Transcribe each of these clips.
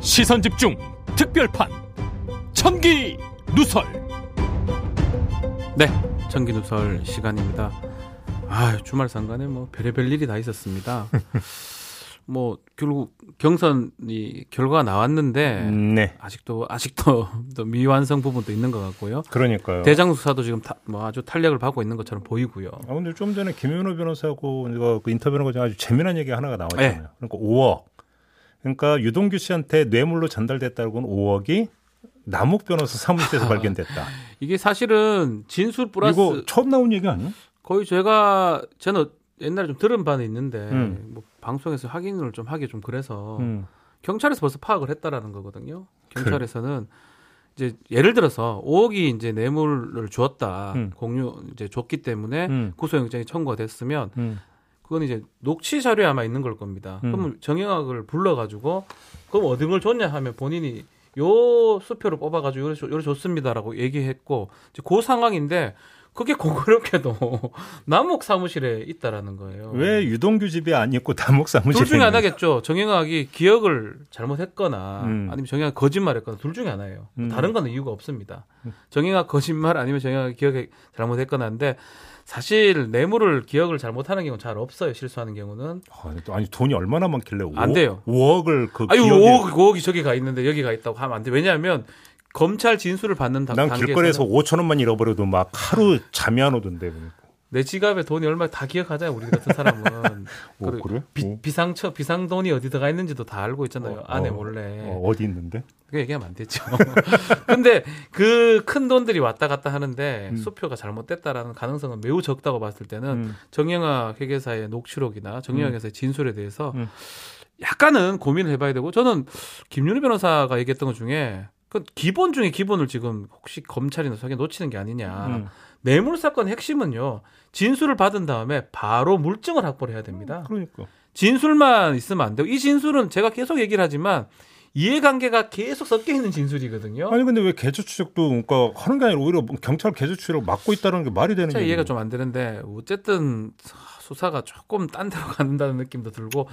시선 집중 특별판 천기 누설 네, 천기 누설 시간입니다. 아, 주말 상간에 뭐 별의별 일이 다 있었습니다. 뭐 결국 경선이 결과가 나왔는데 네. 아직도 아직도 또 미완성 부분도 있는 것 같고요. 그러니까요. 대장 수사도 지금 타, 뭐 아주 탄력을 받고 있는 것처럼 보이고요. 아, 근데 좀 전에 김윤호 변호사하고 그 인터뷰하는 거 중에 아주 재미난 얘기 하나가 나왔잖아요. 네. 그러니까 5억. 그러니까 유동규 씨한테 뇌물로 전달됐다고는 5억이 남욱 변호사 사무실에서 발견됐다. 이게 사실은 진술 플러스 이거 처음 나온 얘기 아니에요? 거의 제가 저는 옛날에 좀 들은 바는 있는데 음. 뭐 방송에서 확인을 좀 하기 좀 그래서 음. 경찰에서 벌써 파악을 했다라는 거거든요. 경찰에서는 이제 예를 들어서 5억이 이제 뇌물을 주었다 음. 공유 이제 줬기 때문에 음. 구속영장이 청구가 됐으면 음. 그건 이제 녹취 자료에 아마 있는 걸 겁니다. 음. 그러면 정영학을 불러가지고 그럼 어디 걸 줬냐 하면 본인이 요 수표를 뽑아가지고 요래, 줬- 요래 줬습니다라고 얘기했고 이제 그 상황인데 그게 공교롭게도 남욱 사무실에 있다라는 거예요. 왜 유동규 집이 아니고 남욱 사무실에 둘 중에 하나겠죠. 정영학이 기억을 잘못했거나 음. 아니면 정영학 거짓말했거나 둘 중에 하나예요. 음. 다른 거는 이유가 없습니다. 정영학 거짓말 아니면 정영학 기억에 잘못했거나인데 사실 뇌물을 기억을 잘못하는 경우는 잘 없어요. 실수하는 경우는 아, 또 아니 돈이 얼마나 많길래 안 돼요. 5억을 그 아유 기억에 5억, 5억이 저기 가 있는데 여기 가 있다고 하면 안 돼. 왜냐하면 검찰 진술을 받는 다- 난 길거리에서 5천 원만 잃어버려도 막 하루 잠이 안 오던데. 보니까. 내 지갑에 돈이 얼마 다 기억하잖아요. 우리 같은 사람은 오, 그리고 그래? 비, 오. 비상처 비상돈이 어디 들어가 있는지도 다 알고 있잖아요. 어, 안에 어, 몰래. 어, 어디 있는데? 그 얘기하면 안 되죠. 근데 그 큰 돈들이 왔다 갔다 하는데 음. 수표가 잘못됐다라는 가능성은 매우 적다고 봤을 때는 음. 정영학 회계사의 녹취록이나 정영학 회사의 진술에 대해서 음. 약간은 고민을 해봐야 되고 저는 김윤희 변호사가 얘기했던 것 중에 그 기본 중에 기본을 지금 혹시 검찰이나 수사에 놓치는 게 아니냐. 음. 뇌물 사건의 핵심은요. 진술을 받은 다음에 바로 물증을 확보를 해야 됩니다. 그러니까. 진술만 있으면 안 되고 이 진술은 제가 계속 얘기를 하지만 이해관계가 계속 섞여 있는 진술이거든요. 아니 근데 왜 계좌 추적도 그러니까 하는 게 아니라 오히려 경찰 계좌 추적을 막고 있다는 게 말이 되는 게 이해가 좀 안 되는데 어쨌든 수사가 조금 딴 데로 간다는 느낌도 들고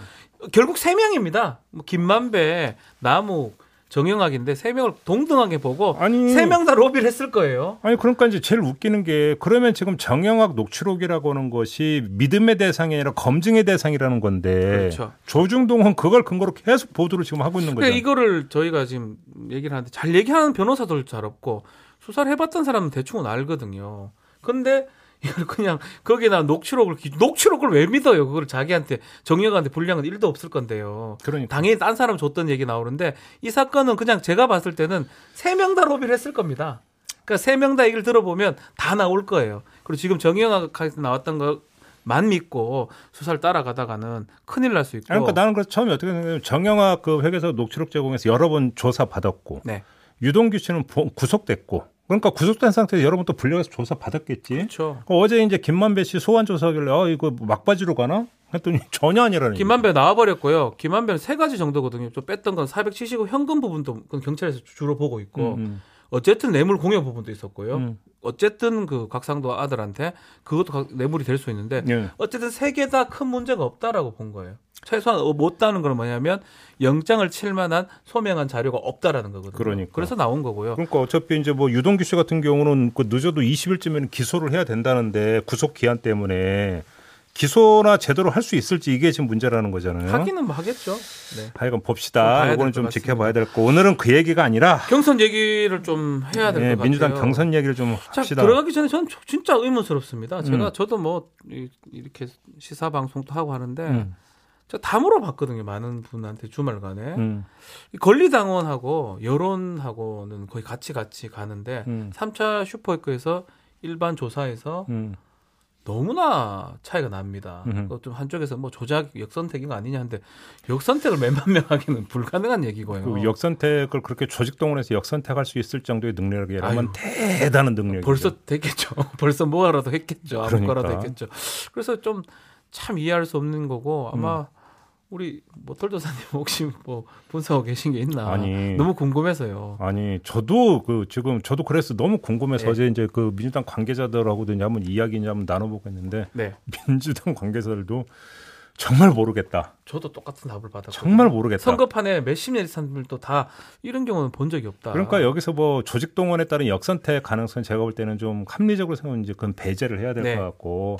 결국 세 명입니다. 뭐 김만배, 남욱, 정영학인데 세 명을 동등하게 보고 세 명 다 로비를 했을 거예요. 아니 그러니까 이제 제일 웃기는 게 그러면 지금 정영학 녹취록이라고 하는 것이 믿음의 대상이 아니라 검증의 대상이라는 건데 그렇죠. 조중동은 그걸 근거로 계속 보도를 지금 하고 있는 거죠. 이거를 저희가 지금 얘기를 하는데 잘 얘기하는 변호사들 잘 없고 수사를 해봤던 사람은 대충은 알거든요. 근데 이걸 그냥 거기다 녹취록을 기- 녹취록을 왜 믿어요? 그걸 자기한테 정영한테 불리한 건 1도 없을 건데요. 그러니까 당연히 딴 사람 줬던 얘기 나오는데 이 사건은 그냥 제가 봤을 때는 세 명 다 로비를 했을 겁니다. 그러니까 세 명 다 얘기를 들어보면 다 나올 거예요. 그리고 지금 정영학에서 나왔던 것만 믿고 수사를 따라가다가는 큰일 날 수 있고. 그러니까 나는 그래서 처음에 어떻게 생각하면 정영학 그 회계사 녹취록 제공해서 여러 번 조사 받았고 네. 유동규 씨는 보- 구속됐고 그러니까 구속된 상태에서 여러 번또 불려가서 조사 받았겠지. 그렇죠. 그 어제 이제 김만배 씨 소환 조사하길래 아 이거 막바지로 가나 했더니 전혀 아니라는. 김만배 나와버렸고요. 김만배는 세 가지 정도거든요. 또 뺐던 건 470억 현금 부분도 그건 경찰에서 주로 보고 있고 음, 어쨌든 뇌물 공여 부분도 있었고요. 음. 어쨌든 그 각상도 아들한테 그것도 각- 뇌물이 될 수 있는데 예. 어쨌든 세 개 다 큰 문제가 없다라고 본 거예요. 최소한 어, 못다는 건 뭐냐면 영장을 칠 만한 소명한 자료가 없다라는 거거든요. 그러니까. 그래서 나온 거고요. 그러니까 어차피 이제 뭐 유동규 씨 같은 경우는 그 늦어도 20일쯤에는 기소를 해야 된다는데 구속 기한 때문에 기소나 제대로 할 수 있을지 이게 지금 문제라는 거잖아요. 하기는 뭐 하겠죠. 네. 하여간 좀 봅시다. 이거는 될것 좀. 지켜봐야 될 거. 오늘은 그 얘기가 아니라 경선 얘기를 좀 해야 될것 예, 같아요. 민주당 경선 얘기를 좀 자, 합시다. 들어가기 전에 저는 저- 진짜 의문스럽습니다. 제가 음. 저도 뭐 이- 이렇게 시사 방송도 하고 하는데 음, 제가 다 물어봤거든요. 많은 분한테 주말간에 음, 이 권리당원하고 여론하고는 거의 같이 같이 가는데 음, 3차 슈퍼에코에서 일반 조사에서 음. 너무나 차이가 납니다. 음흠. 그것 좀 한쪽에서 뭐 조작 역선택인 거 아니냐 하는데 역선택을 몇만 명 하기는 불가능한 얘기고요. 그 역선택을 그렇게 조직동원해서 역선택할 수 있을 정도의 능력이라면. 대단한 능력이죠. 벌써 됐겠죠. 벌써 뭐하라도 했겠죠. 아무 그러니까. 했겠죠. 그래서 좀 참 이해할 수 없는 거고 아마 음. 우리 모털도사님 혹시 뭐 분석하고 계신 게 있나 아니. 너무 궁금해서요. 아니 저도 그 지금 저도 그래서 너무 궁금해서 네. 어제 이제 그 민주당 관계자들하고도 이제 한번 이야기 이제 한번 나눠보고 했는데 네. 민주당 관계자들도 정말 모르겠다. 저도 똑같은 답을 받았고 정말 모르겠다. 선거판에 몇십 년 사람들도 다 이런 경우는 본 적이 없다. 그러니까 여기서 뭐 조직 동원에 따른 역선택 가능성 제가 볼 때는 좀 합리적으로 생각하면 이제 그건 배제를 해야 될것 네. 같고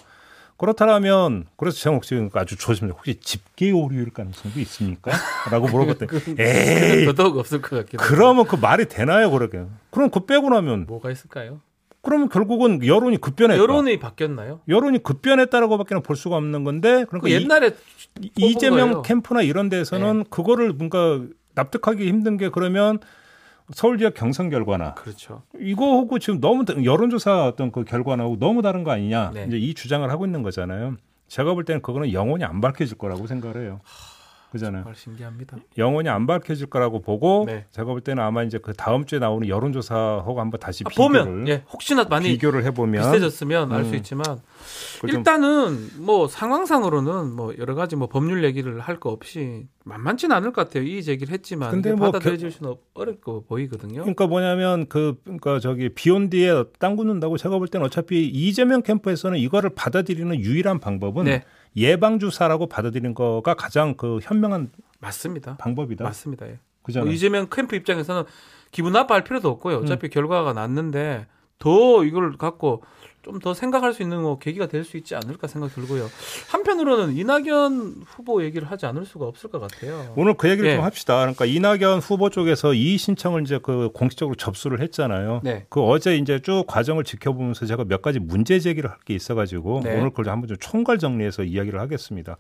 그렇다면 그래서 제가 혹시 아주 조심해 혹시 집계 오류일 가능성도 있습니까? 라고 물어봤더니 에이 더더욱 없을 것 한데. 그러면 그 말이 되나요 그러게? 그럼 그 빼고 나면 뭐가 있을까요? 그러면 결국은 여론이 급변했다. 여론이 바뀌었나요? 여론이 급변했다라고밖에 볼 수가 없는 건데 그 그러니까 이- 옛날에 이, 이재명 거예요. 캠프나 이런 데서는 그거를 뭔가 납득하기 힘든 게 그러면 서울 지역 경선 결과나 그렇죠. 이거하고 지금 너무 다- 여론조사 어떤 그 결과하고 너무 다른 거 아니냐 네. 이제 이 주장을 하고 있는 거잖아요. 제가 볼 때는 그거는 영원히 안 밝혀질 거라고 생각을 해요. 그잖아요. 정말 신기합니다. 영원히 안 밝혀질 거라고 보고 네. 제가 볼 때는 아마 이제 그 다음 주에 나오는 여론조사하고 한번 다시 아, 비교를 보면 예, 혹시나 많이 비교를 해보면 비슷해졌으면 알수 음. 있지만 그좀 일단은 뭐 상황상으로는 뭐 여러 가지 뭐 법률 얘기를 할 거 없이 만만치는 않을 것 같아요. 이 제기를 했지만 근데 뭐 받아들여질 수는 없- 어려울 거 보이거든요. 그러니까 뭐냐면 그 그러니까 저기 비온 뒤에 땅 굳는다고 제가 볼 때는 어차피 이재명 캠프에서는 이거를 받아들이는 유일한 방법은 네, 예방 주사라고 받아들이는 거가 가장 그 현명한 맞습니다. 방법이다. 맞습니다. 예. 그잖아요. 뭐 이재명 캠프 입장에서는 기분 나빠할 필요도 음. 없고요. 어차피 결과가 났는데 더 이걸 갖고 좀 더 생각할 수 있는 뭐 계기가 될 수 있지 않을까 생각 들고요. 한편으로는 이낙연 후보 얘기를 하지 않을 수가 없을 것 같아요. 오늘 그 얘기를 예. 좀 합시다. 그러니까 이낙연 후보 쪽에서 이의 신청을 이제 그 공식적으로 접수를 했잖아요. 네. 그 어제 이제 쭉 과정을 지켜보면서 제가 몇 가지 문제 제기를 할 게 있어가지고 네. 오늘 그걸 한번 좀 총괄 정리해서 이야기를 하겠습니다.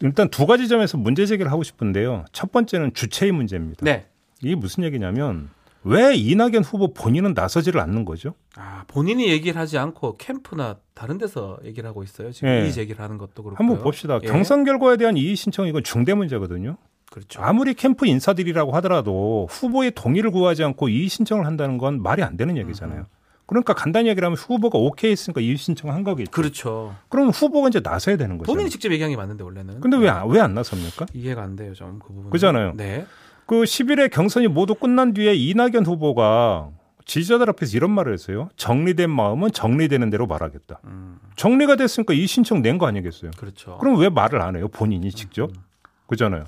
일단 두 가지 점에서 문제 제기를 하고 싶은데요. 첫 번째는 주체의 문제입니다. 네. 이게 무슨 얘기냐면 왜 이낙연 후보 본인은 나서지를 않는 거죠? 아, 본인이 얘기를 하지 않고 캠프나 다른 데서 얘기를 하고 있어요. 지금 예. 이 제기를 하는 것도 그렇고. 한번 봅시다. 예. 경선 결과에 대한 이의 신청 이건 중대 문제거든요. 그렇죠. 아무리 캠프 인사들이라고 하더라도 후보의 동의를 구하지 않고 이의 신청을 한다는 건 말이 안 되는 얘기잖아요. 그러니까 간단히 얘기를 하면 후보가 오케이 했으니까 이의 신청을 한 거겠죠. 그렇죠. 그러면 후보가 이제 나서야 되는 거죠. 본인이 직접 얘기한 게 맞는데 원래는. 근데 왜왜안 나섭니까? 이해가 안 돼요, 좀 그 부분. 그잖아요. 네. 그 10일에 경선이 모두 끝난 뒤에 이낙연 후보가 지지자들 앞에서 이런 말을 했어요. 정리된 마음은 정리되는 대로 말하겠다. 음, 정리가 됐으니까 이 신청 낸 거 아니겠어요? 그렇죠. 그럼 왜 말을 안 해요? 본인이 직접? 그잖아요.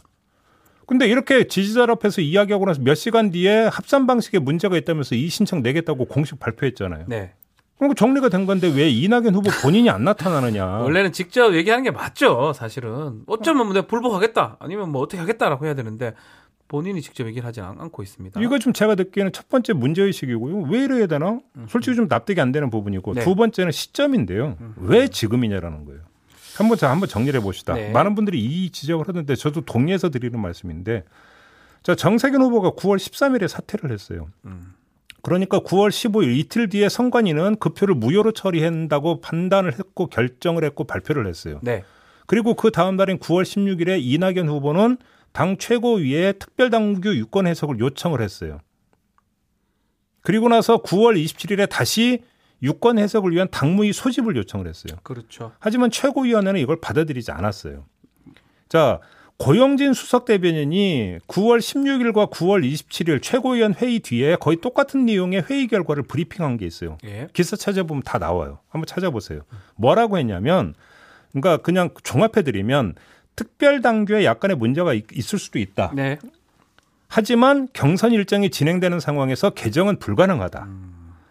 근데 이렇게 지지자들 앞에서 이야기하고 나서 몇 시간 뒤에 합산 방식에 문제가 있다면서 이 신청 내겠다고 공식 발표했잖아요. 네. 그리고 정리가 된 건데 왜 이낙연 후보 본인이 안 나타나느냐? 원래는 직접 얘기하는 게 맞죠, 사실은. 어쩌면 뭐 내가 불복하겠다, 아니면 뭐 어떻게 하겠다라고 해야 되는데 본인이 직접 얘기를 하지 않- 않고 있습니다. 이거 좀 제가 듣기에는 첫 번째 문제 의식이고요. 왜 이래야 되나? 솔직히 좀 납득이 안 되는 부분이고 네. 두 번째는 시점인데요. 왜 지금이냐라는 거예요. 한번 자 한번 정리를 해 봅시다. 네. 많은 분들이 이 지적을 하던데 저도 동의해서 드리는 말씀인데 자 정세균 후보가 9월 13일에 사퇴를 했어요. 음. 그러니까 9월 15일 이틀 뒤에 선관위는 그 표를 무효로 처리한다고 판단을 했고 결정을 했고 발표를 했어요. 네. 그리고 그 다음 날인 9월 16일에 이낙연 후보는 당 최고위에 특별당규 유권 해석을 요청을 했어요. 그리고 나서 9월 27일에 다시 유권 해석을 위한 당무위 소집을 요청을 했어요. 그렇죠. 하지만 최고위원회는 이걸 받아들이지 않았어요. 자, 고영진 수석 대변인이 9월 16일과 9월 27일 최고위원 회의 뒤에 거의 똑같은 내용의 회의 결과를 브리핑한 게 있어요. 예. 기사 찾아보면 다 나와요. 한번 찾아보세요. 뭐라고 했냐면, 그러니까 그냥 종합해드리면 특별 당규에 약간의 문제가 있- 있을 수도 있다. 네. 하지만 경선 일정이 진행되는 상황에서 개정은 불가능하다.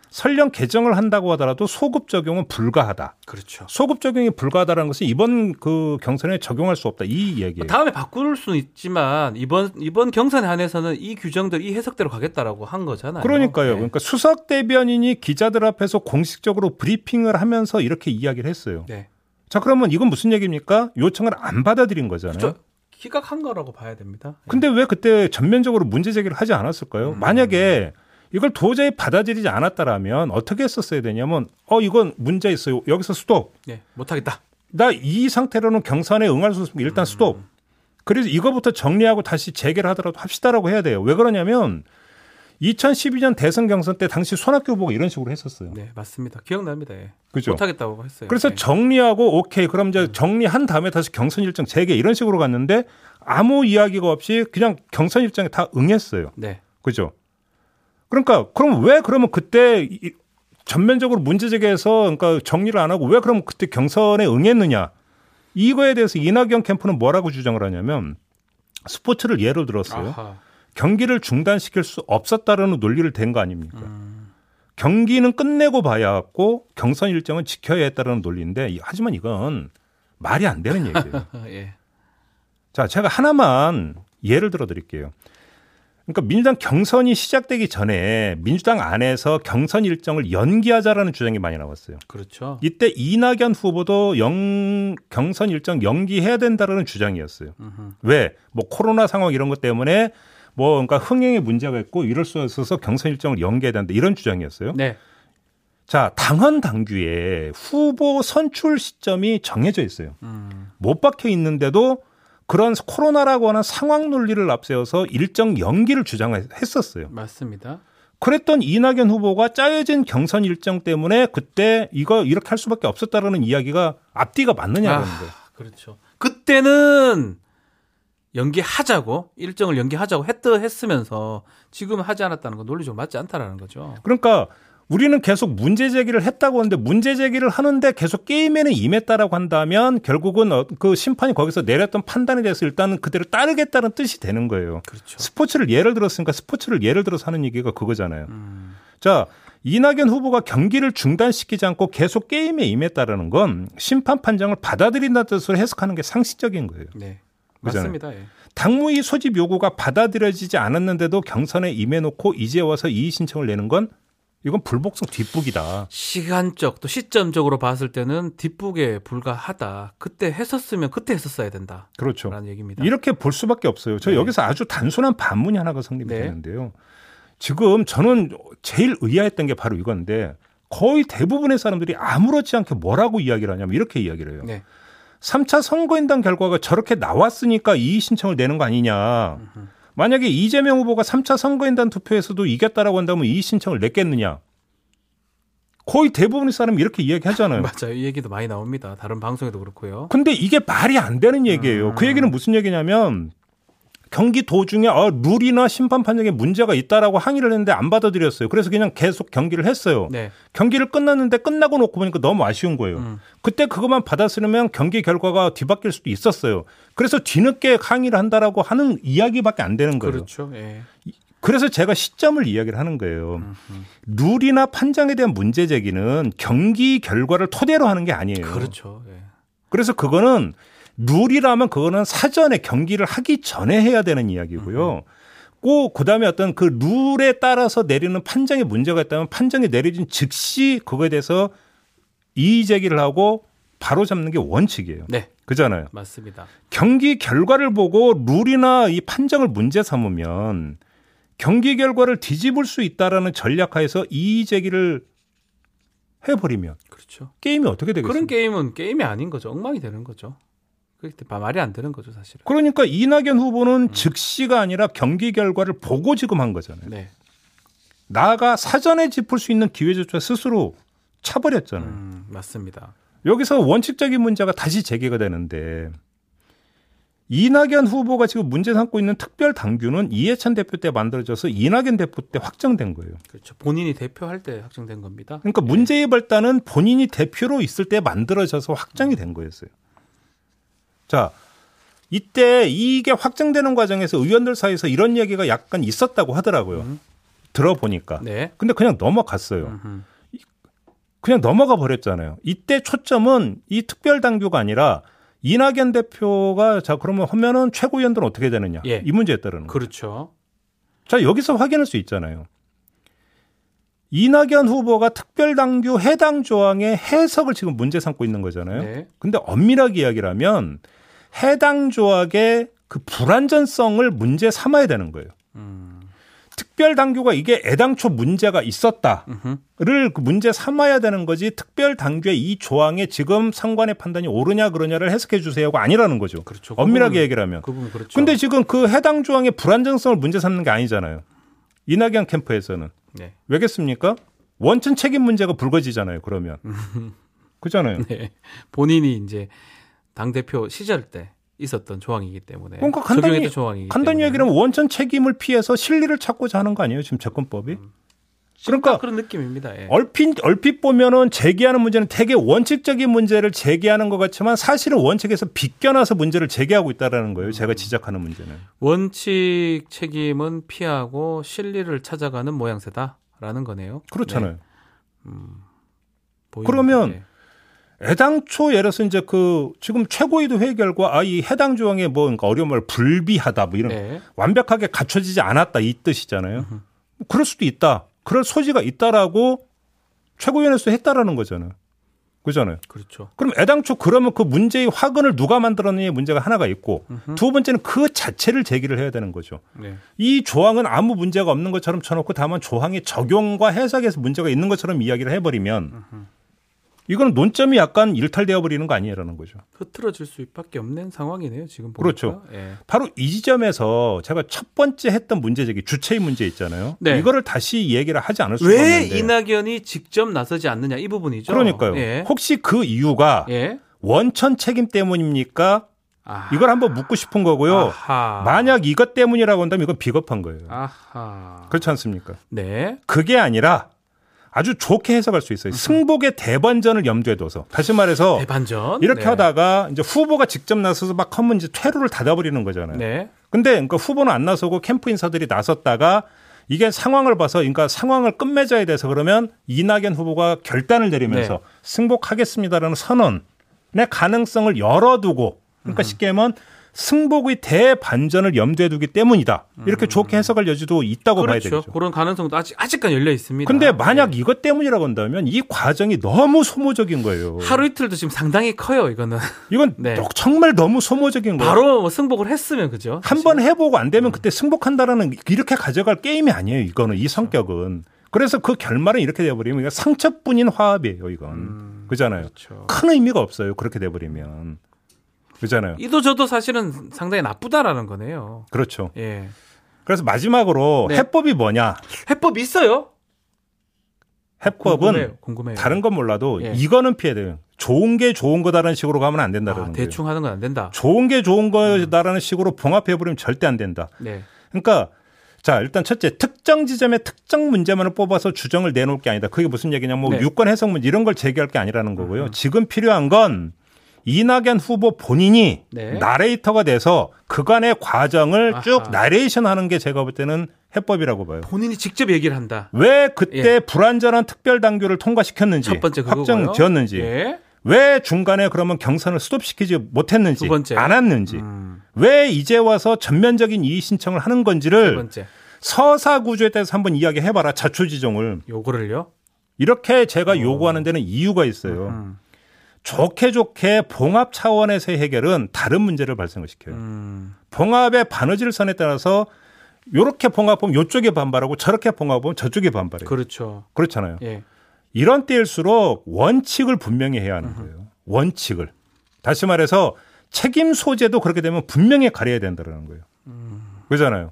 설령 개정을 한다고 하더라도 소급 적용은 불가하다. 그렇죠. 소급 적용이 불가하다는 것은 이번 그 경선에 적용할 수 없다. 이 얘기예요. 다음에 바꿀 수는 있지만 이번 이번 경선에 한해서는 이 규정들 이 해석대로 가겠다라고 한 거잖아요. 그러니까요. 네. 그러니까 수석 대변인이 기자들 앞에서 공식적으로 브리핑을 하면서 이렇게 이야기를 했어요. 네. 자, 그러면 이건 무슨 얘기입니까? 요청을 안 받아들인 거잖아요. 그렇죠. 기각한 거라고 봐야 됩니다. 근데 왜 그때 전면적으로 문제 제기를 하지 않았을까요? 음. 만약에 이걸 도저히 받아들이지 않았다라면 어떻게 했었어야 되냐면 어 이건 문제 있어요. 여기서 스톱. 네. 못 하겠다. 나 이 상태로는 경선에 응할 수 없으면 일단 스톱. 그래서 이거부터 정리하고 다시 재개를 하더라도 합시다라고 해야 돼요. 왜 그러냐면 2012년 대선 경선 때 당시 손학규 후보가 이런 식으로 했었어요. 네, 맞습니다. 기억납니다. 예. 그죠? 못 하겠다고 했어요. 그래서 네. 정리하고 오케이 그럼 이제 정리한 다음에 다시 경선 일정 재개 이런 식으로 갔는데 아무 이야기가 없이 그냥 경선 일정에 다 응했어요. 네. 그죠? 그러니까 그럼 왜 그러면 그때 이- 전면적으로 문제 제기해서 그러니까 정리를 안 하고 왜 그럼 그때 경선에 응했느냐? 이거에 대해서 이낙연 캠프는 뭐라고 주장을 하냐면 스포츠를 예로 들었어요. 아하. 경기를 중단시킬 수 없었다라는 논리를 댄 거 아닙니까? 음. 경기는 끝내고 봐야 하고 경선 일정은 지켜야 했다라는 논리인데 이- 하지만 이건 말이 안 되는 얘기예요. 예. 자, 제가 하나만 예를 들어 드릴게요. 그러니까 민주당 경선이 시작되기 전에 민주당 안에서 경선 일정을 연기하자라는 주장이 많이 나왔어요. 그렇죠. 이때 이낙연 후보도 영, 경선 일정 연기해야 된다라는 주장이었어요. 음흠. 왜? 뭐 코로나 상황 이런 것 때문에 뭐 그러니까 흥행에 문제가 있고 이럴 수 있어서 경선 일정을 연기해야 된다 이런 주장이었어요. 네. 자, 당헌 당규에 후보 선출 시점이 정해져 있어요. 음. 못 박혀 있는데도 그런 코로나라고 하는 상황 논리를 앞세워서 일정 연기를 주장했었어요. 맞습니다. 그랬던 이낙연 후보가 짜여진 경선 일정 때문에 그때 이거 이렇게 할 수밖에 없었다라는 이야기가 앞뒤가 맞느냐는 아. 거예요. 그렇죠. 그때는 연기하자고 일정을 연기하자고 했더 했으면서 지금 하지 않았다는 건 논리적으로 맞지 않다라는 거죠. 그러니까 우리는 계속 문제 제기를 했다고 하는데 문제 제기를 하는데 계속 게임에는 임했다라고 한다면 결국은 어- 그 심판이 거기서 내렸던 판단에 대해서 일단은 그대로 따르겠다는 뜻이 되는 거예요. 그렇죠. 스포츠를 예를 들었으니까 스포츠를 예를 들어서 하는 얘기가 그거잖아요. 음. 자, 이낙연 후보가 경기를 중단시키지 않고 계속 게임에 임했다라는 건 심판 판정을 받아들인다는 뜻으로 해석하는 게 상식적인 거예요. 네. 그잖아요. 맞습니다. 예. 당무위 소집 요구가 받아들여지지 않았는데도 경선에 임해놓고 이제 와서 이의 신청을 내는 건 이건 불복성 뒷북이다. 시간적 또 시점적으로 봤을 때는 뒷북에 불과하다. 그때 했었으면 그때 했었어야 된다. 그렇죠. 라는 얘기입니다. 이렇게 볼 수밖에 없어요. 저 네. 여기서 아주 단순한 반문이 하나가 성립이 네. 되는데요. 지금 저는 제일 의아했던 게 바로 이건데 거의 대부분의 사람들이 아무렇지 않게 뭐라고 이야기를 하냐면 이렇게 이야기를 해요. 네. 3차 선거인단 결과가 저렇게 나왔으니까 이의 신청을 내는 거 아니냐. 만약에 이재명 후보가 3차 선거인단 투표에서도 이겼다라고 한다면 이의 신청을 냈겠느냐. 거의 대부분의 사람이 이렇게 이야기하잖아요. 맞아요. 이 얘기도 많이 나옵니다. 다른 방송에도 그렇고요. 근데 이게 말이 안 되는 얘기예요. 그 얘기는 무슨 얘기냐면 경기 도중에 어, 룰이나 심판 판정에 문제가 있다라고 항의를 했는데 안 받아들였어요. 그래서 그냥 계속 경기를 했어요. 네. 경기를 끝났는데 끝나고 놓고 보니까 너무 아쉬운 거예요. 음. 그때 그것만 받았으면 경기 결과가 뒤바뀔 수도 있었어요. 그래서 뒤늦게 항의를 한다라고 하는 이야기밖에 안 되는 거예요. 그렇죠. 예. 그래서 제가 시점을 이야기를 하는 거예요. 룰이나 판정에 대한 문제 제기는 경기 결과를 토대로 하는 게 아니에요. 그렇죠. 예. 그래서 그거는 룰이라면 그거는 사전에 경기를 하기 전에 해야 되는 이야기고요. 꼭 그다음에 어떤 그 룰에 따라서 내리는 판정에 문제가 있다면 판정이 내려진 즉시 그거에 대해서 이의 제기를 하고 바로 잡는 게 원칙이에요. 네. 그잖아요. 맞습니다. 경기 결과를 보고 룰이나 이 판정을 문제 삼으면 경기 결과를 뒤집을 수 있다라는 전략하에서 이의 제기를 해버리면 그렇죠. 게임이 어떻게 되겠어요? 그런 게임은 게임이 아닌 거죠. 엉망이 되는 거죠. 그게 말이 안 되는 거죠, 사실은. 그러니까 이낙연 후보는 즉시가 아니라 경기 결과를 보고 지금 한 거잖아요. 네. 나가 사전에 짚을 수 있는 기회조차 스스로 차버렸잖아요. 음, 맞습니다. 여기서 원칙적인 문제가 다시 제기가 되는데 이낙연 후보가 지금 문제 삼고 있는 특별 당규는 이해찬 대표 때 만들어져서 이낙연 대표 때 확정된 거예요. 그렇죠. 본인이 대표할 때 확정된 겁니다. 그러니까 문제의 발단은 본인이 대표로 있을 때 만들어져서 확정이 된 거였어요. 자, 이때 이게 확정되는 과정에서 의원들 사이에서 이런 얘기가 약간 있었다고 하더라고요. 음. 들어보니까. 네. 근데 그냥 넘어갔어요. 음흠. 그냥 넘어가 버렸잖아요. 이때 초점은 이 특별 당규가 아니라 이낙연 대표가 자 그러면 하면은 최고위원들은 어떻게 되느냐 예. 이 문제에 따르는 거. 그렇죠. 자 여기서 확인할 수 있잖아요. 이낙연 후보가 특별 당규 해당 조항의 해석을 지금 문제 삼고 있는 거잖아요. 네. 근데 엄밀하게 이야기를 하면 해당 조항의 그 불안전성을 문제 삼아야 되는 거예요. 음. 특별 당규가 이게 애당초 문제가 있었다. 음흠. 를그 문제 삼아야 되는 거지 특별 당규의 이 조항에 지금 상관의 판단이 옳으냐 그러냐를 해석해 주세요가 아니라는 거죠. 그렇죠. 엄밀하게 그 부분은- 얘기를 하면. 그 부분 그렇죠. 근데 지금 그 해당 조항의 불안정성을 문제 삼는 게 아니잖아요. 이낙연 캠프에서는 네. 왜겠습니까? 원천 책임 문제가 불거지잖아요. 그러면 그잖아요. 네. 본인이 이제 당 대표 시절 때 있었던 조항이기 때문에 그러니까 간단히- 조항이기 간단히 얘기하면 원천 책임을 피해서 실리를 찾고자 하는 거 아니에요? 지금 접근법이? 그러니까 그런 느낌입니다. 예. 얼핏 얼핏 보면은 제기하는 문제는 되게 원칙적인 문제를 제기하는 것 같지만 사실은 원칙에서 비껴나서 문제를 제기하고 있다라는 거예요. 제가 지적하는 문제는. 원칙 책임은 피하고 실리를 찾아가는 모양새다라는 거네요. 그렇잖아요. 네. 보입니다. 그러면 예. 애당초 예를 들어서 이제 그 지금 최고위도 회의 결과 아 이 해당 조항에 뭐 그러니까 어려운 말 불비하다 뭐 이런 네. 완벽하게 갖춰지지 않았다 이 뜻이잖아요. 그럴 수도 있다. 그럴 소지가 있다라고 최고위원회에서 했다라는 거잖아요. 그잖아요. 그렇죠. 그럼 애당초 그러면 그 문제의 화근을 누가 만들었느냐의 문제가 하나가 있고 두 번째는 그 자체를 제기를 해야 되는 거죠. 네. 이 조항은 아무 문제가 없는 것처럼 쳐놓고 다만 조항의 적용과 해석에서 문제가 있는 것처럼 이야기를 해버리면 이거는 논점이 약간 일탈되어 버리는 거 아니에요라는 거죠. 흐트러질 수밖에 없는 상황이네요. 지금 보니까. 그렇죠. 예. 바로 이 지점에서 제가 첫 번째 했던 문제 제기 주체의 문제 있잖아요. 네. 이거를 다시 얘기를 하지 않을 수가 왜 없는데. 이낙연이 직접 나서지 않느냐 이 부분이죠. 그러니까요. 예. 혹시 그 이유가 예. 원천 책임 때문입니까? 아. 이걸 한번 묻고 싶은 거고요. 아하. 만약 이것 때문이라고 한다면 이건 비겁한 거예요. 아하. 그렇지 않습니까? 네. 그게 아니라 아주 좋게 해석할 수 있어요. 승복의 대반전을 염두에 둬서 다시 말해서 대반전. 이렇게 네. 하다가 이제 후보가 직접 나서서 막 하면 이제 퇴로를 닫아버리는 거잖아요. 네. 근데 그러니까 후보는 안 나서고 캠프 인사들이 나섰다가 이게 상황을 봐서 그러니까 상황을 끝맺어야 돼서 그러면 이낙연 후보가 결단을 내리면서 네. 승복하겠습니다라는 선언의 가능성을 열어두고 그러니까 쉽게 하면 승복의 대반전을 염두에 두기 때문이다. 이렇게 좋게 해석할 여지도 있다고 봐야 그렇죠. 되겠죠. 그런 가능성도 아직 아직까지 열려 있습니다. 근데 만약 네. 이것 때문이라고 한다면 이 과정이 너무 소모적인 거예요. 하루 이틀도 지금 상당히 커요. 이거는 이건 네. 정말 너무 소모적인 거예요. 바로 뭐 승복을 했으면 그죠? 한 번 해보고 안 되면 그때 승복한다라는 이렇게 가져갈 게임이 아니에요. 이거는 이 성격은. 그래서 그 결말은 이렇게 돼버리면 상처뿐인 화합이에요. 이건 그잖아요. 그렇죠. 큰 의미가 없어요. 그렇게 돼버리면 그잖아요. 이도 저도 사실은 상당히 나쁘다라는 거네요. 그렇죠. 예. 그래서 마지막으로 네. 해법이 뭐냐? 해법 있어요? 해법은 궁금해요. 궁금해요. 다른 건 몰라도 예. 이거는 피해야 돼요. 좋은 게 좋은 거다라는 식으로 가면 안 된다는 아, 거예요. 대충 하는 건 안 된다. 좋은 게 좋은 거다라는 식으로 봉합해 버리면 절대 안 된다. 네. 그러니까 자 일단 첫째 특정 지점에 특정 문제만을 뽑아서 주정을 내놓을 게 아니다. 그게 무슨 얘기냐? 뭐 네. 유권 해석 문제 이런 걸 제기할 게 아니라는 거고요. 지금 필요한 건 이낙연 후보 본인이 네. 나레이터가 돼서 그간의 과정을 아하. 쭉 나레이션 하는 게 제가 볼 때는 해법이라고 봐요. 본인이 직접 얘기를 한다. 왜 그때 불완전한 특별 당규를 통과시켰는지 예. 첫 번째 그거고요. 확정 지었는지 예. 왜 중간에 그러면 경선을 스톱시키지 못했는지 두 번째. 않았는지 음. 왜 이제 와서 전면적인 이의 신청을 하는 세 건지를 번째. 서사 구조에 대해서 한번 이야기해봐라 자초지종을 요거를요. 이렇게 제가 요구하는 데는 이유가 있어요. 어. 음. 좋게 좋게 봉합 차원에서의 해결은 다른 문제를 발생을 시켜요. 음. 봉합의 바느질 선에 따라서 요렇게 봉합하면 요쪽에 반발하고 저렇게 봉합하면 저쪽에 반발해요. 그렇죠. 그렇잖아요. 예. 이런 때일수록 원칙을 분명히 해야 하는 거예요. 원칙을. 다시 말해서 책임 소재도 그렇게 되면 분명히 가려야 된다는 거예요. 그러잖아요.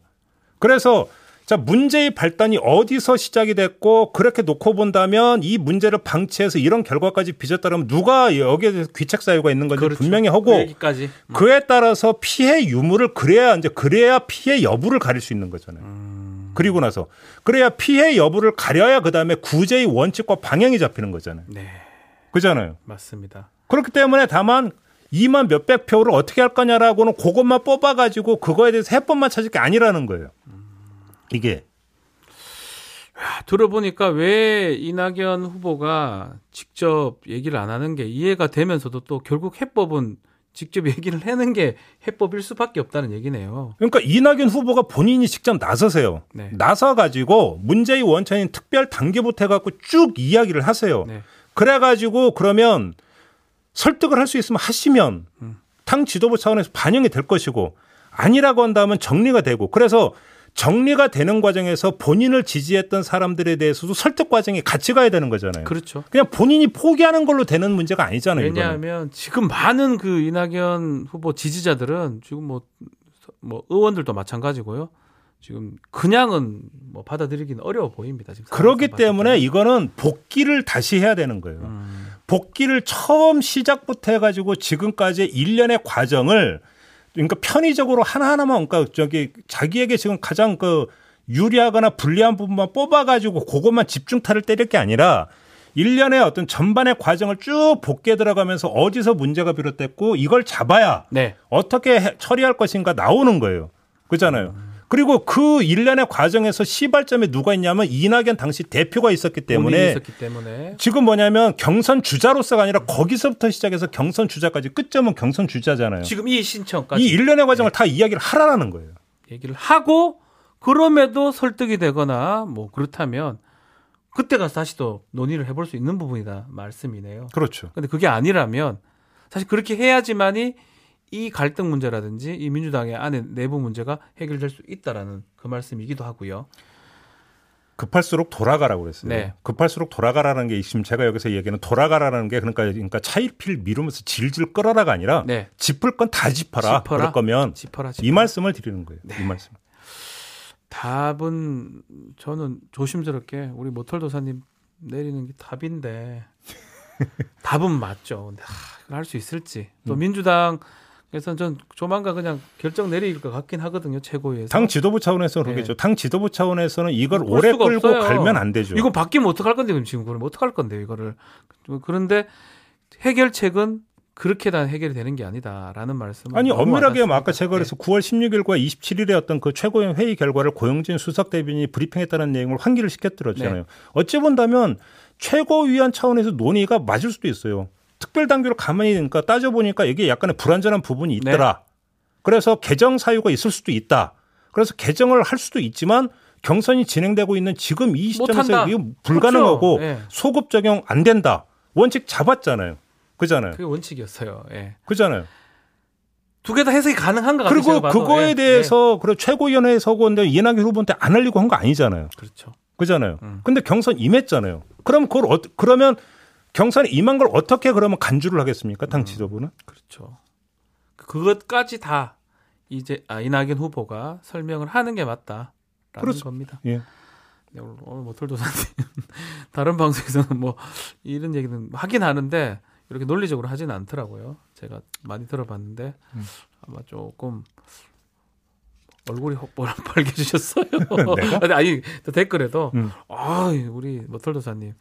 그래서 자 문제의 발단이 어디서 시작이 됐고 그렇게 놓고 본다면 이 문제를 방치해서 이런 결과까지 빚었다면 누가 여기에 대해서 귀책 사유가 있는 건지 그렇죠. 분명히 그 하고 얘기까지. 그에 따라서 피해 유무를 그래야 이제 그래야 피해 여부를 가릴 수 있는 거잖아요. 그리고 나서 그래야 피해 여부를 가려야 그 다음에 구제의 원칙과 방향이 잡히는 거잖아요. 네. 그잖아요. 맞습니다. 그렇기 때문에 다만 2만 몇백 표를 어떻게 할 거냐라고는 그것만 뽑아가지고 그거에 대해서 해법만 찾을 게 아니라는 거예요. 이게 아, 들어보니까 왜 이낙연 후보가 직접 얘기를 안 하는 게 이해가 되면서도 또 결국 해법은 직접 얘기를 하는 게 해법일 수밖에 없다는 얘기네요. 그러니까 이낙연 후보가 본인이 직접 나서세요. 네. 나서 가지고 문제의 원천인 특별 단계부터 해갖고 쭉 이야기를 하세요. 네. 그래가지고 그러면 설득을 할 수 있으면 하시면 음. 당 지도부 차원에서 반영이 될 것이고 아니라고 한다면 정리가 되고 그래서 정리가 되는 과정에서 본인을 지지했던 사람들에 대해서도 설득 과정이 같이 가야 되는 거잖아요. 그렇죠. 그냥 본인이 포기하는 걸로 되는 문제가 아니잖아요. 이거는. 왜냐하면 지금 많은 그 이낙연 후보 지지자들은 지금 뭐, 뭐 의원들도 마찬가지고요. 지금 그냥은 뭐 받아들이기는 어려워 보입니다. 지금 그렇기 때문에. 이거는 복귀를 다시 해야 되는 거예요. 음, 복귀를 처음 시작부터 해가지고 지금까지 일련의 과정을 그러니까 편의적으로 하나하나만 그러니까 저기 자기에게 지금 가장 그 유리하거나 불리한 부분만 뽑아가지고 그것만 집중타를 때릴 게 아니라 일련의 어떤 전반의 과정을 쭉 복귀해 들어가면서 어디서 문제가 비롯됐고 이걸 잡아야 네. 어떻게 해- 처리할 것인가 나오는 거예요. 그렇잖아요. 그리고 그 일련의 과정에서 시발점에 누가 있냐면 이낙연 당시 대표가 있었기 때문에 있었기 때문에 지금 뭐냐면 경선 주자로서가 아니라 거기서부터 시작해서 경선 주자까지 끝점은 경선 주자잖아요. 지금 이 신청까지 이 일련의 과정을 다 이야기를 하라는 거예요. 얘기를 하고 그럼에도 설득이 되거나 뭐 그렇다면 그때 가서 다시 또 논의를 해볼 수 있는 부분이다 말씀이네요. 그렇죠. 근데 그게 아니라면 사실 그렇게 해야지만이 이 갈등 문제라든지 이 민주당의 안에 내부 문제가 해결될 수 있다라는 그 말씀이기도 하고요. 급할수록 돌아가라고 그랬어요. 네. 급할수록 돌아가라는 게 지금 제가 여기서 얘기하는 돌아가라는 게 그러니까 그러니까 차일피일 미루면서 질질 끌어라가 아니라 네. 짚을 건 다 짚어라. 짚어라. 그럴 거면 짚어라, 이 짚어라. 말씀을 드리는 거예요. 이 말씀. 답은 저는 조심스럽게 우리 모털 도사님 내리는 게 답인데 답은 맞죠. 근데 할수 있을지 또 음. 민주당 에서는 전 조만간 그냥 결정 내릴 것 같긴 하거든요 최고위에서. 당 지도부 차원에서는 네. 그러겠죠. 당 지도부 차원에서는 이걸 볼 오래 끌고 없어요. 갈면 안 되죠. 이거 바뀌면 어떡할 건데 그럼 지금 그럼 어떡할 건데 이거를 그런데 해결책은 그렇게 다 해결이 되는 게 아니다라는 말씀. 아니 엄밀하게 뭐 아까 제가 그래서 9월 16일과 27일에 어떤 그 최고위원 회의 결과를 고영진 수석 대변인이 브리핑했다는 내용을 환기를 시켰더랬잖아요. 네. 어찌 본다면 최고위원 차원에서 논의가 맞을 수도 있어요. 특별 당규를 가만히 그러니까 따져 보니까 이게 약간의 불완전한 부분이 있더라. 네. 그래서 개정 사유가 있을 수도 있다. 그래서 개정을 할 수도 있지만 경선이 진행되고 있는 지금 이 시점에서. 이거 불가능하고 그렇죠. 네. 소급 적용 안 된다. 원칙 잡았잖아요. 그잖아요. 그게 원칙이었어요. 예. 그잖아요. 두 개 다 해석이 가능한 것 같아요. 그리고. 그거에 예. 대해서 그래 최고위원회에 서고인데 이낙연 후보한테 안 하려고 한 거 아니잖아요. 예. 그렇죠. 그잖아요. 음. 근데 경선 임했잖아요. 그럼 그걸 어, 그러면 경선에 임한 걸 어떻게 그러면 간주를 하겠습니까? 당 지도부는? 그렇죠. 그것까지 다 이제 아, 이낙연 후보가 설명을 하는 게 맞다라는 그렇죠. 겁니다. 예. 네, 오늘, 오늘 모털 도사님 다른 방송에서는 뭐 이런 얘기는 하긴 하는데 이렇게 논리적으로 하지는 않더라고요. 제가 많이 들어봤는데 음. 아마 조금 얼굴이 혹 빨개지셨어요. 아니, 댓글에도 음. 아 우리 모털 도사님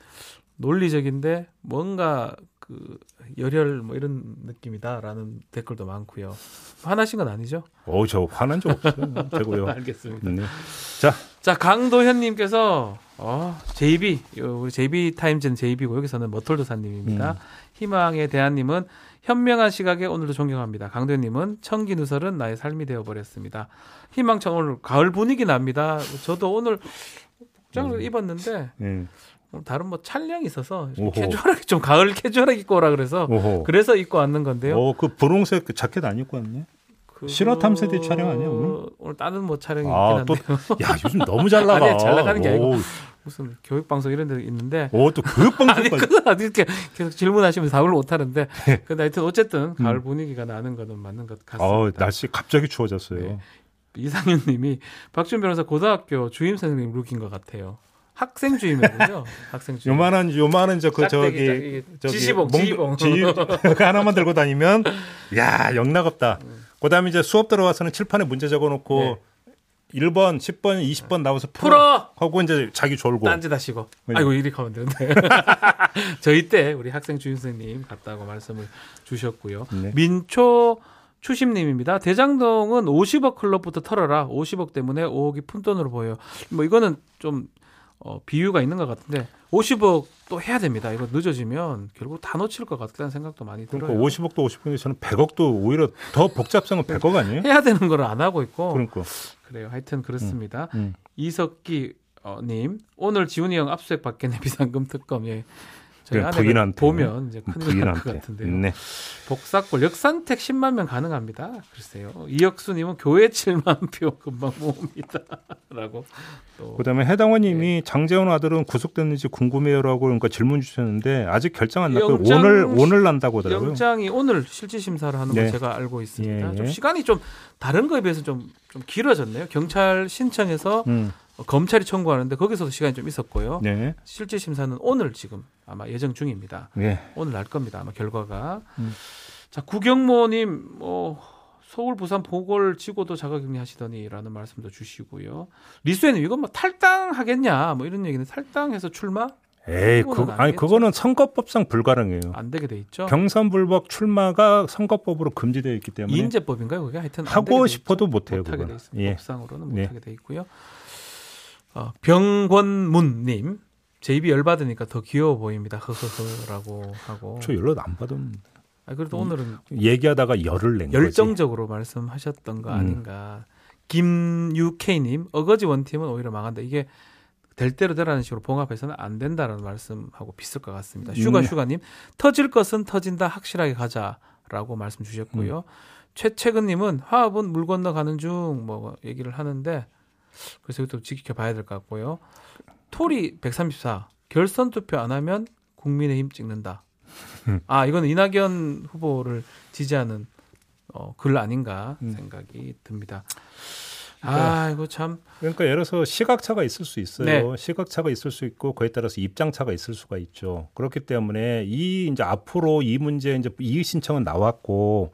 논리적인데 뭔가 그 열혈 뭐 이런 느낌이다라는 댓글도 많고요. 화나신 건 아니죠? 어, 저 화난 적 없어요. 되고요. 알겠습니다. 네. 자, 자 강도현님께서 어, JB 요, 우리 JB 타임즈는 JB고 여기서는 머털도사님입니다. 음. 희망의 대한님은 현명한 시각에 오늘도 존경합니다. 강도현님은 청기 누설은 나의 삶이 되어버렸습니다. 희망청 오늘 가을 분위기 납니다. 저도 오늘 복장을 음. 입었는데 예. 다른 뭐 촬영이 있어서 오호. 캐주얼하게 좀 가을 캐주얼하게 입고 오라 그래서 오호. 그래서 입고 왔는 건데요. 어, 그 분홍색 그 자켓 안 입고 왔네. 그- 실화 탐색대 촬영 아니야, 오늘? 오늘 다른 뭐 촬영이 아, 있긴 한데요. 야, 요즘 너무 잘 나가. 아니, 잘 나가는 게 아니고. 오, 무슨 교육 방송 이런 데 있는데 오, 또 아니 교육 방송까지. 그건 아니 이렇게 계속 질문하시면 답을 못 하는데 네. 근데 하여튼 어쨌든 가을 분위기가 나는 거는 맞는 것 같습니다. 어, 날씨 갑자기 추워졌어요. 네. 이상윤 님이 박준 변호사 고등학교 주임 선생님 룩인 것 같아요. 학생 주임이군요. 학생 주임. 요만한 요만한 저 그 저기. 저기 지시봉, 몽- 지시봉. 지- 그 하나만 들고 다니면 야 영락 없다. 그다음에 이제 수업 들어와서는 칠판에 문제 적어놓고 네. 1번, 10번, 20번 나와서 풀어, 풀어 하고 이제 자기 졸고. 딴짓 하시고 네. 아이고 이렇게 하면 되는데 저희 때 우리 학생 주임 선생님 같다고 말씀을 주셨고요. 네. 민초 추심님입니다. 대장동은 50억 클럽부터 털어라. 50억 때문에 5억이 푼돈으로 보여요. 뭐 이거는 좀 어, 비유가 있는 것 같은데 50억 또 해야 됩니다. 이거 늦어지면 결국 다 놓칠 것 같다는 생각도 많이 그러니까 들어요. 50억도 50억인데 저는 100억도 오히려 더 복잡성은 100억 아니에요? 해야 되는 걸 안 하고 있고 그러니까. 그래요. 하여튼 그렇습니다. 음. 이석기 어, 님 오늘 지훈이 형 압수수색 받겠네 비상금 특검 예. 저희 아내가 부인한테. 보면 이제 큰일 날것. 같은데요. 네. 복사골 역산택 10만 명 가능합니다. 글쎄요. 이혁수님은 교회 7만 표 금방 모읍니다라고 또 그다음에 해당원님이 장재원 아들은 구속됐는지 궁금해요라고 그러니까 질문 주셨는데 아직 결정 안 났고 영장 오늘 오늘 난다고 하더라고요. 영장이 오늘 실질 심사를 하는 네. 걸 제가 알고 있습니다. 예, 좀 예. 시간이 좀 다른 거에 비해서 좀, 좀 길어졌네요. 경찰 신청해서 음. 어, 검찰이 청구하는데 거기서도 시간이 좀 있었고요. 네. 실질 심사는 오늘 지금 아마 예정 중입니다. 네. 오늘 날 겁니다. 아마 결과가. 음. 자 구경모님 뭐 서울 부산 보궐 지고도 자가격리 하시더니라는 말씀도 주시고요. 리수에는 이건 뭐 탈당하겠냐 뭐 이런 얘기는 탈당해서 출마 에이, 그, 아니. 그거는 선거법상 불가능해요. 안 되게 돼 있죠. 경선 불복 출마가 선거법으로 금지되어 있기 때문에 이인제법인가요? 그게 하여튼 하고 돼 싶어도 있죠. 못해요. 못하게. 돼 있습니다. 예. 법상으로는 네. 못하게 돼 있고요. 어, 병권문님 제 입이 열 받으니까 더 귀여워 보입니다. 흐흐흐라고 하고. 저 연락 안 받은 아, 그래도 오늘은 얘기하다가 열을 낸 거지. 열정적으로 말씀하셨던 거 음. 아닌가. 김유케이님 어거지 원팀은 오히려 망한다. 이게 될 대로 되라는 식으로 봉합해서는 안 된다라는 말씀하고 비슷할 것 같습니다. 슈가 음. 슈가님 터질 것은 터진다 확실하게 가자라고 말씀 주셨고요. 음. 최채근님은 화합은 물 건너 가는 중 뭐 얘기를 하는데 그래서 이것도 지켜봐야 될 것 같고요. 토리 134 결선 투표 안 하면 국민의힘 찍는다. 음. 아 이거는 이낙연 후보를 지지하는 어, 글 아닌가 음. 생각이 듭니다. 아 이거 참 그러니까 예를 들어서 시각차가 있을 수 있어요. 네. 시각차가 있을 수 있고 그에 따라서 입장차가 있을 수가 있죠. 그렇기 때문에 이 이제 앞으로 이 문제 이제 이의 신청은 나왔고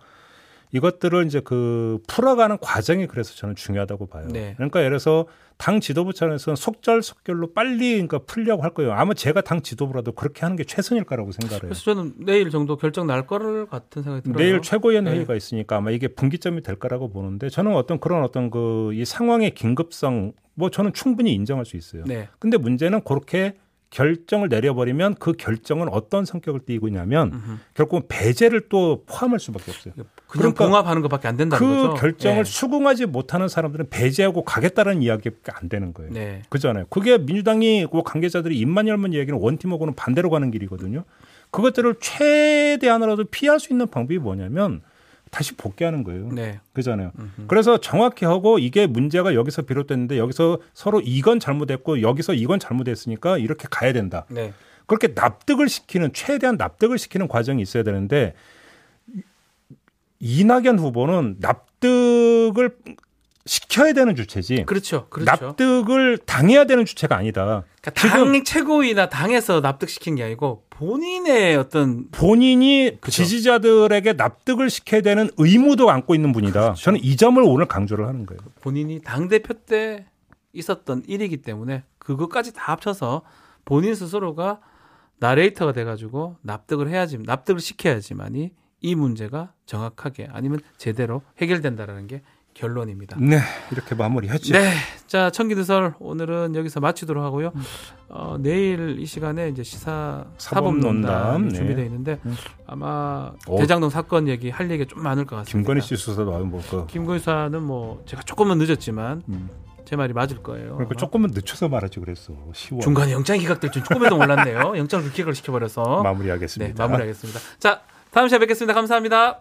이것들을 이제 그 풀어가는 과정이 그래서 저는 중요하다고 봐요. 네. 그러니까 예를 들어서 당 지도부 차원에서는 속절속결로 빨리 그러니까 풀려고 할 거예요. 아마 제가 당 지도부라도 그렇게 하는 게 최선일 거라고 생각해요. 그래서 저는 내일 정도 결정 날 거를 같은 생각이 들어요. 내일 최고위원 네. 회의가 있으니까 아마 이게 분기점이 될 거라고 보는데 저는 어떤 그런 어떤 그 이 상황의 긴급성 뭐 저는 충분히 인정할 수 있어요. 네. 근데 문제는 그렇게 결정을 내려버리면 그 결정은 어떤 성격을 띠고 있냐면 음흠. 결국은 배제를 또 포함할 수밖에 없어요. 그냥 그러니까 봉합하는 것밖에 안 된다는 그 거죠. 결정을 네. 수긍하지 못하는 사람들은 배제하고 가겠다는 이야기밖에 안 되는 거예요. 네. 그잖아요. 그게 민주당이 그 관계자들이 입만 열면 얘기는 원팀하고는 반대로 가는 길이거든요. 그것들을 최대한으로도 피할 수 있는 방법이 뭐냐면 다시 복귀하는 거예요. 네. 그잖아요. 음흠. 그래서 정확히 하고 이게 문제가 여기서 비롯됐는데 여기서 서로 이건 잘못했고 여기서 이건 잘못했으니까 이렇게 가야 된다. 네. 그렇게 납득을 시키는 최대한 납득을 시키는 과정이 있어야 되는데 이낙연 후보는 납득을 시켜야 되는 주체지 그렇죠. 그렇죠. 납득을 당해야 되는 주체가 아니다. 그러니까 당 최고위나 당에서 납득시킨 게 아니고 본인의 어떤 본인이 그죠. 지지자들에게 납득을 시켜야 되는 의무도 안고 있는 분이다. 그렇죠. 저는 이 점을 오늘 강조를 하는 거예요. 본인이 당 대표 때 있었던 일이기 때문에 그것까지 다 합쳐서 본인 스스로가 나레이터가 돼가지고 납득을 해야지 납득을 시켜야지만이 이 문제가 정확하게 아니면 제대로 해결된다라는 게 결론입니다. 네, 이렇게 마무리했죠. 네, 자 청기드설 오늘은 여기서 마치도록 하고요. 어, 내일 이 시간에 이제 시사 사법논담, 네. 준비되어 있는데 음. 아마 어. 대장동 사건 얘기 할 얘기가 좀 많을 것 같습니다. 김건희 씨 수사도 뭐 그. 김건희 수사는 뭐 제가 조금은 늦었지만 음. 제 말이 맞을 거예요. 그러니까 아마. 조금은 늦춰서 말하지 그랬어. 10월. 중간에 영장 기각될 줄 조금에도 몰랐네요. 영장을 기각을 시켜버려서 마무리하겠습니다. 네 마무리하겠습니다. 자 다음 시간에 뵙겠습니다. 감사합니다.